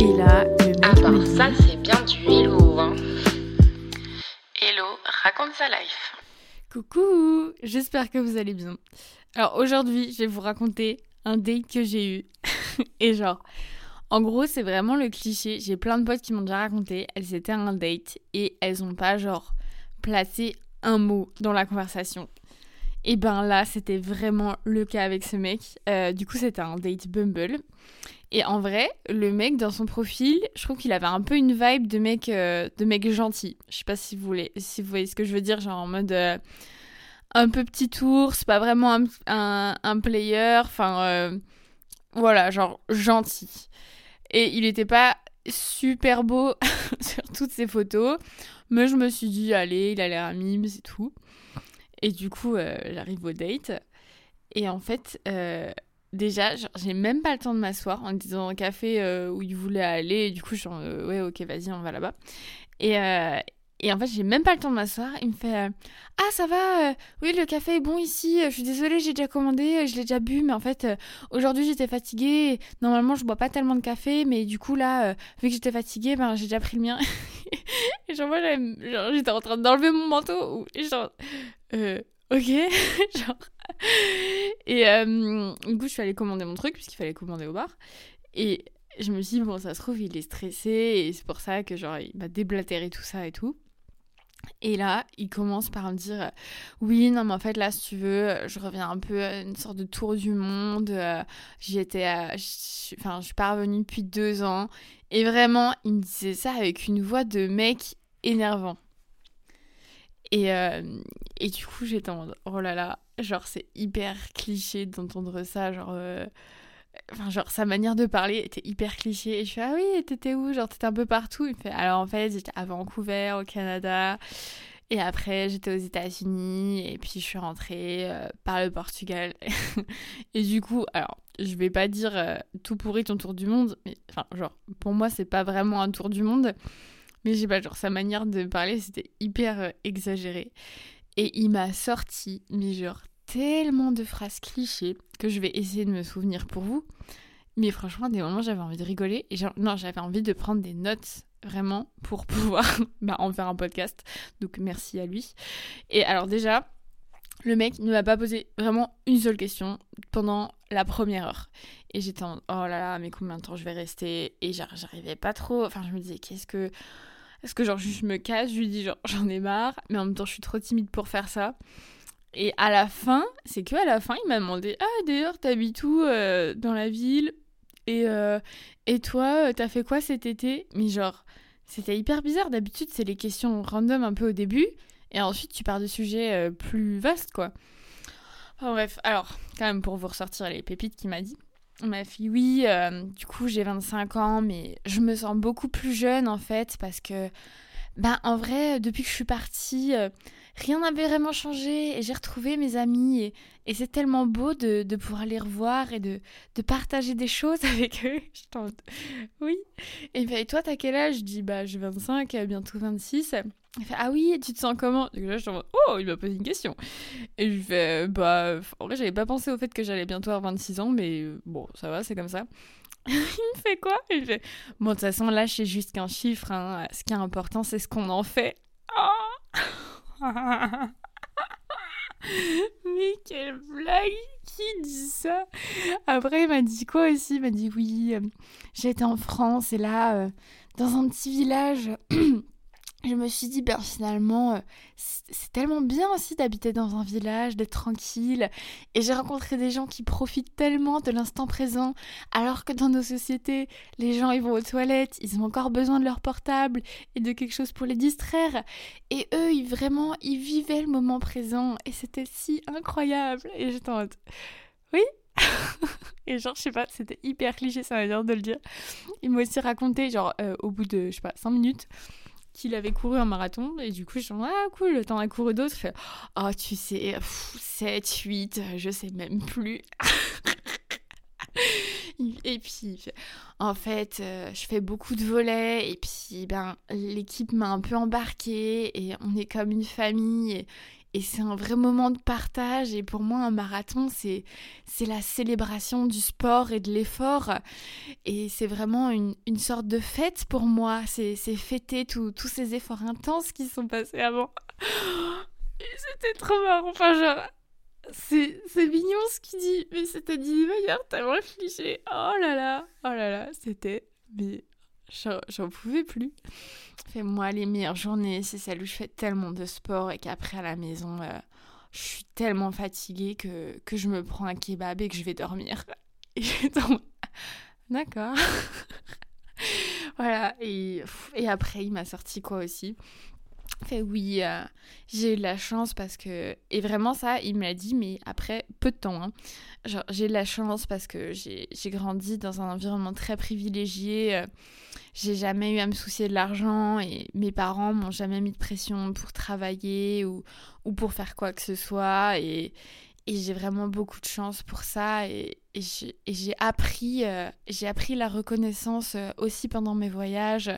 Et là, le mec Ah ça c'est bien du hello hein. Hello, raconte sa life. Coucou, j'espère que vous allez bien. Alors aujourd'hui, je vais vous raconter un date que j'ai eu. Et genre, en gros, c'est vraiment le cliché. J'ai plein de potes qui m'ont déjà raconté. Elles étaient à un date et elles ont pas genre placé un mot dans la conversation. Et ben là, c'était vraiment le cas avec ce mec. Euh, du coup, c'était un date Bumble. Et en vrai, le mec dans son profil, je trouve qu'il avait un peu une vibe de mec, euh, de mec gentil. Je sais pas si vous voulez, si vous voyez ce que je veux dire, genre en mode euh, un peu petit ours, pas vraiment un, un, un player, enfin voilà, genre gentil. Et il était pas super beau sur toutes ses photos, mais je me suis dit allez, il a l'air mime, c'est tout. Et du coup, euh, j'arrive au date. Et en fait, euh, déjà, j'ai même pas le temps de m'asseoir en disant un café euh, où il voulait aller. Et du coup, je suis en, ouais, ok, vas-y, on va là-bas. Et, et en fait, j'ai même pas le temps de m'asseoir. Il me fait Ah, ça va Oui, le café est bon ici. Je suis désolée, j'ai déjà commandé, je l'ai déjà bu. Mais en fait, aujourd'hui, j'étais fatiguée. Normalement, je bois pas tellement de café. Mais du coup, là, vu que j'étais fatiguée, ben, j'ai déjà pris le mien. et genre, moi, genre, j'étais en train d'enlever mon manteau. Et genre, euh, ok. genre. Et euh, du coup, je suis allée commander mon truc, puisqu'il fallait commander au bar. Et je me suis dit, bon, ça se trouve, il est stressé. Et c'est pour ça que, genre, il m'a déblatéré tout ça et tout. Et là, il commence par me dire euh, Oui, non, mais en fait, là, si tu veux, je reviens un peu à une sorte de tour du monde. euh, J'y étais. suis- Enfin, je suis pas revenue depuis deux ans. Et vraiment, il me disait ça avec une voix de mec énervant. Et, euh, et du coup, j'étais en mode Oh là là, genre, c'est hyper cliché d'entendre ça. Genre. Enfin, genre, sa manière de parler était hyper cliché. Et je fais, ah oui, t'étais où? Genre, t'étais un peu partout. Il fait, alors en fait, j'étais à Vancouver, au Canada. Et après, j'étais aux États-Unis. Et puis, je suis rentrée euh, par le Portugal. et du coup, alors, je vais pas dire euh, tout pourri ton tour du monde. Mais, enfin, genre, pour moi, c'est pas vraiment un tour du monde. Mais j'ai pas, genre, sa manière de parler, c'était hyper euh, exagéré. Et il m'a sorti, mais genre, tellement de phrases clichés que je vais essayer de me souvenir pour vous. Mais franchement, des moments, j'avais envie de rigoler. Et non, j'avais envie de prendre des notes vraiment pour pouvoir bah, en faire un podcast. Donc merci à lui. Et alors déjà, le mec ne m'a pas posé vraiment une seule question pendant la première heure. Et j'étais en oh là là, mais combien de temps je vais rester? Et j'arrivais pas trop. Enfin, je me disais, qu'est-ce que. Est-ce que genre, je me casse? Je lui dis, genre, j'en ai marre. Mais en même temps, je suis trop timide pour faire ça. Et à la fin, c'est que à la fin, il m'a demandé Ah, d'ailleurs, t'habites où euh, dans la ville? Et, euh, et toi, euh, t'as fait quoi cet été? Mais genre, c'était hyper bizarre. D'habitude, c'est les questions random un peu au début. Et ensuite, tu pars de sujets plus vastes, quoi. Enfin, bref, alors, quand même, pour vous ressortir les pépites qu'il m'a dit. Ma fille, oui, du coup, j'ai 25 ans, mais je me sens beaucoup plus jeune, en fait, parce que, ben, en vrai, depuis que je suis partie, rien n'avait vraiment changé et j'ai retrouvé mes amis et, c'est tellement beau de, pouvoir les revoir et de, partager des choses avec eux. Je t'en... Oui. Et, ben, et toi, t'as quel âge? Je dis, bah, j'ai 25, euh, bientôt 26. Il fait, ah oui, tu te sens comment? Là, je suis oh, il m'a posé une question. Et je fais, bah, en vrai, j'avais pas pensé au fait que j'allais bientôt avoir 26 ans, mais euh, bon, ça va, c'est comme ça. il me fait quoi? Il fait, bon, de toute façon, là, c'est juste qu'un chiffre. hein. Ce qui est important, c'est ce qu'on en fait. Oh mais quelle blague Qui dit ça? Après, il m'a dit quoi aussi? Il m'a dit oui, euh, j'étais en France et là, euh, dans un petit village, je me suis dit, ben finalement, euh, c'est tellement bien aussi d'habiter dans un village, d'être tranquille. Et j'ai rencontré des gens qui profitent tellement de l'instant présent, alors que dans nos sociétés, les gens ils vont aux toilettes, ils ont encore besoin de leur portable et de quelque chose pour les distraire. Et eux, ils vraiment, ils vivaient le moment présent et c'était si incroyable. Et en mode, oui? et genre, je sais pas, c'était hyper cliché sa manière de le dire. Il m'a aussi raconté, genre, euh, au bout de, je sais pas, 5 minutes, qu'il avait couru un marathon. Et du coup, je suis ah cool, t'en as couru d'autres. Fais, oh, tu sais, pff, 7, 8, je sais même plus. Et puis, en fait, euh, je fais beaucoup de volets et puis ben l'équipe m'a un peu embarquée et on est comme une famille et, et c'est un vrai moment de partage. Et pour moi, un marathon, c'est la célébration du sport et de l'effort. Et c'est vraiment une, une, sorte de fête pour moi. C'est fêter tous ces efforts intenses qui sont passés avant. C'était trop marrant. Enfin, genre, c'est mignon ce qu'il dit, mais c'était dit d'ailleurs tellement cliché. Oh là là, oh là là, c'était. Mais j'en pouvais plus. Fait, moi, les meilleures journées, c'est celles où je fais tellement de sport et qu'après à la maison, euh, je suis tellement fatiguée que, que je me prends un kebab et que je vais dormir. Et D'accord. voilà, et, et après, il m'a sorti quoi aussi? Fait oui, euh, j'ai eu de la chance parce que... Et vraiment ça, il me l'a dit, mais après peu de temps. Hein. Genre, j'ai eu de la chance parce que j'ai grandi dans un environnement très privilégié. Euh, j'ai jamais eu à me soucier de l'argent et mes parents m'ont jamais mis de pression pour travailler ou, ou pour faire quoi que ce soit. Et, j'ai vraiment beaucoup de chance pour ça j'ai appris, euh, j'ai appris la reconnaissance euh, aussi pendant mes voyages.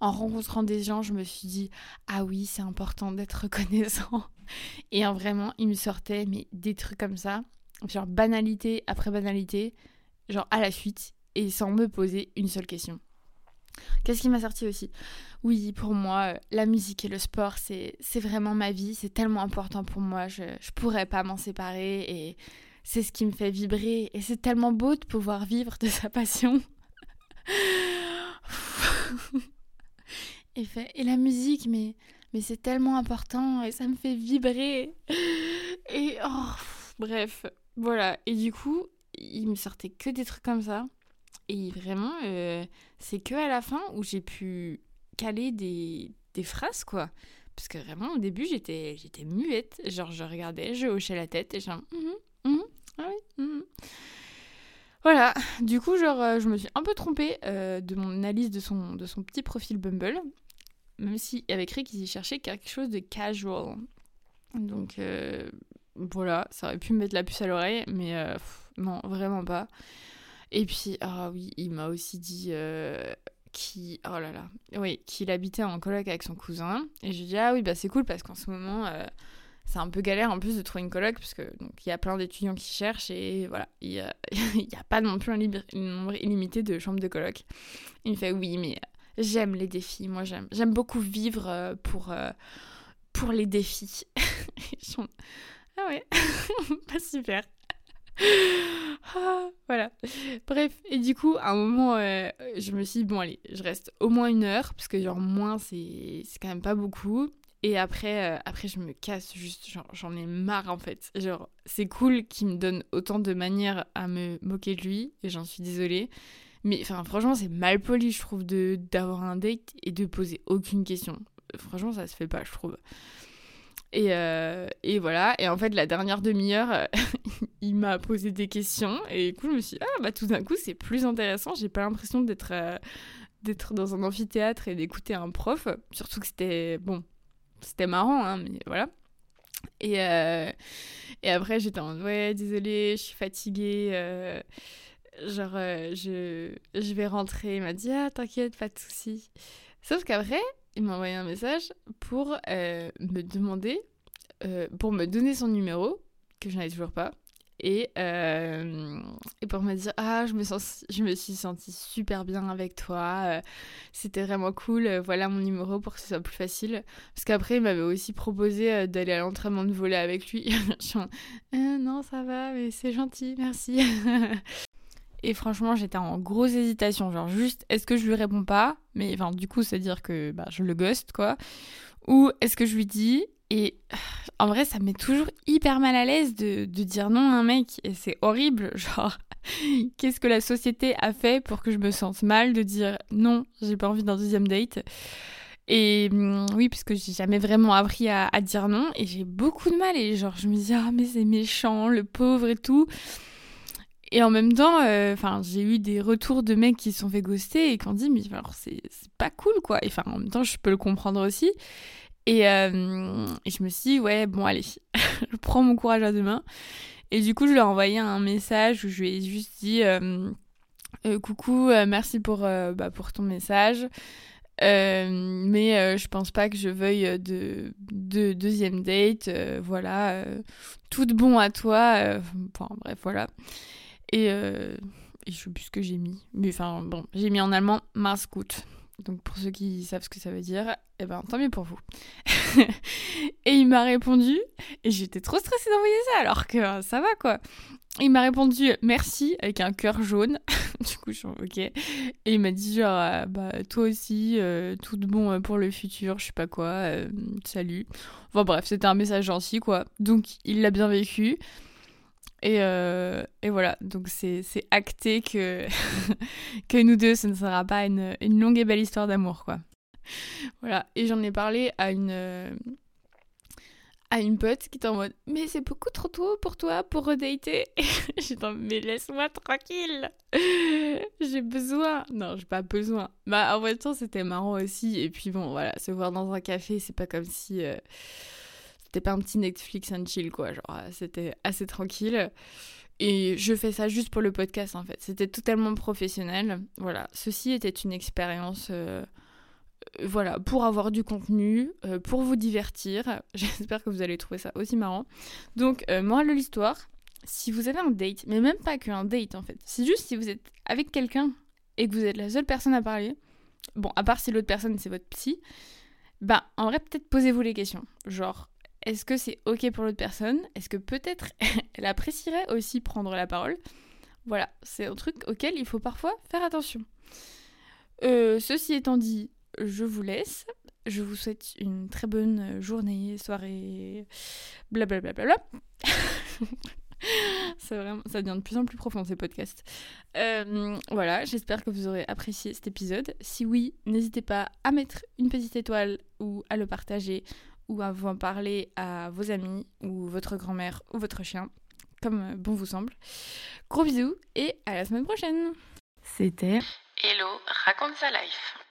En rencontrant des gens, je me suis dit ah oui, c'est important d'être reconnaissant. Et en vraiment, il me sortait mais des trucs comme ça, genre banalité après banalité, genre à la suite et sans me poser une seule question. Qu'est-ce qui m'a sorti aussi? Oui, pour moi, euh, la musique et le sport, c'est vraiment ma vie, c'est tellement important pour moi, je ne pourrais pas m'en séparer et c'est ce qui me fait vibrer et c'est tellement beau de pouvoir vivre de sa passion. et, la musique, mais, c'est tellement important et ça me fait vibrer. Et oh, bref, voilà. Et du coup, il me sortait que des trucs comme ça. Et vraiment, euh, c'est que à la fin où j'ai pu caler des, phrases, quoi. Parce que vraiment, au début, j'étais, muette. Genre, je regardais, je hochais la tête et genre, mm -hmm, ah oui, mm Voilà, du coup, genre, euh, je me suis un peu trompée euh, de mon analyse de son, de son petit profil Bumble. Même s'il avait écrit qu'il y cherchait quelque chose de casual. Donc, voilà, ça aurait pu me mettre la puce à l'oreille, mais non, vraiment pas. Et puis, ah oui, il m'a aussi dit euh, qu'il oh là là, oui, qu'il habitait en coloc avec son cousin. Et je lui dis, ah oui, bah c'est cool parce qu'en ce moment, euh, c'est un peu galère en plus de trouver une coloc parce que donc il y a plein d'étudiants qui cherchent et voilà, il n'y a, pas non plus un, nombre illimité de chambres de coloc. Il me fait, oui, mais j'aime les défis. Moi, j'aime, j'aime beaucoup vivre euh, pour, pour les défis. ah ouais, pas super. Ah, voilà. Bref, et du coup, à un moment, euh, je me suis dit, bon, allez, je reste au moins une heure, parce que genre, moins, c'est quand même pas beaucoup. Et après, euh, après je me casse, juste, j'en ai marre en fait. Genre, c'est cool qu'il me donne autant de manières à me moquer de lui, et j'en suis désolée. Mais enfin, franchement, c'est mal poli, je trouve, d'avoir un date et de poser aucune question. Franchement, ça se fait pas, je trouve. Et, euh, et, voilà. Et en fait, la dernière demi-heure, il m'a posé des questions. Et du coup, je me suis dit, ah, bah tout d'un coup, c'est plus intéressant. J'ai pas l'impression d'être euh, d'être dans un amphithéâtre et d'écouter un prof. Surtout que c'était, bon, c'était marrant, hein, mais voilà. Et, et après, j'étais en ouais, désolée, je suis fatiguée. genre, je, je vais rentrer. Il m'a dit, ah, t'inquiète, pas de soucis. Sauf qu'après, il m'a envoyé un message pour euh, me demander, euh, pour me donner son numéro, que je n'avais toujours pas, et, euh, et pour me dire Ah, je me, sens, je me suis sentie super bien avec toi, c'était vraiment cool, voilà mon numéro pour que ce soit plus facile. Parce qu'après, il m'avait aussi proposé d'aller à l'entraînement de voler avec lui. je suis Non, ça va, mais c'est gentil, merci. Et franchement, j'étais en grosse hésitation. Genre, juste, est-ce que je lui réponds pas? Mais enfin, du coup, c'est-à-dire que bah, je le ghost, quoi. Ou est-ce que je lui dis? Et en vrai, ça me met toujours hyper mal à l'aise de, dire non à un mec. Et c'est horrible. Genre, qu'est-ce que la société a fait pour que je me sente mal de dire non, j'ai pas envie d'un deuxième date? Et hum, oui, parce que j'ai jamais vraiment appris à, dire non et j'ai beaucoup de mal et genre je me dis ah mais c'est méchant, le pauvre et tout. Et en même temps, euh, j'ai eu des retours de mecs qui se sont fait ghoster et qui ont dit, mais c'est pas cool quoi. Et enfin, en même temps, je peux le comprendre aussi. Et, euh, je me suis dit, ouais, bon, allez, je prends mon courage à deux mains. Et du coup, je lui ai envoyé un message où je lui ai juste dit, euh, coucou, merci pour, bah, pour ton message. Euh, mais euh, je pense pas que je veuille de, de deuxième date. euh, voilà. euh, tout de bon à toi. euh, Enfin, bref, voilà. Et, euh, et je sais plus ce que j'ai mis. Mais enfin, bon, j'ai mis en allemand Mars gut. Donc pour ceux qui savent ce que ça veut dire, eh ben tant mieux pour vous. et il m'a répondu, et j'étais trop stressée d'envoyer ça alors que euh, ça va quoi. Il m'a répondu merci avec un cœur jaune. du coup, je suis ok. Et il m'a dit genre euh, bah toi aussi, euh, tout de bon euh, pour le futur, je sais pas quoi, salut. Enfin bref, c'était un message gentil quoi. Donc il l'a bien vécu. Et, et voilà, donc c'est acté que, que nous deux, ce ne sera pas une, une longue et belle histoire d'amour, quoi. Voilà, et j'en ai parlé à une, euh, à une pote qui était en mode « Mais c'est beaucoup trop tôt pour toi pour redater ?» J'étais en mode « Mais laisse-moi tranquille J'ai besoin !» Non, j'ai pas besoin. Bah, en même temps, c'était marrant aussi. Et puis bon, voilà, se voir dans un café, c'est pas comme si... euh, c'était pas un petit Netflix and chill, quoi. Genre, euh, c'était assez tranquille. Et je fais ça juste pour le podcast, en fait. C'était totalement professionnel. Voilà. Ceci était une expérience, euh, euh, voilà, pour avoir du contenu, euh, pour vous divertir. J'espère que vous allez trouver ça aussi marrant. Donc, euh, de l'histoire, si vous avez un date, mais même pas qu'un date, en fait. C'est juste si vous êtes avec quelqu'un et que vous êtes la seule personne à parler. Bon, à part si l'autre personne, c'est votre psy. Bah, en vrai, peut-être posez-vous les questions. Genre, est-ce que c'est ok pour l'autre personne? Est-ce que peut-être elle apprécierait aussi prendre la parole? Voilà, c'est un truc auquel il faut parfois faire attention. Euh, ceci étant dit, je vous laisse. Je vous souhaite une très bonne journée, soirée, blablabla. Ça devient de plus en plus profond ces podcasts. Euh, voilà, j'espère que vous aurez apprécié cet épisode. Si oui, n'hésitez pas à mettre une petite étoile ou à le partager ou à vous en parler à vos amis ou votre grand-mère ou votre chien, comme euh, bon vous semble. Gros bisous et à la semaine prochaine. C'était Hello, raconte sa life.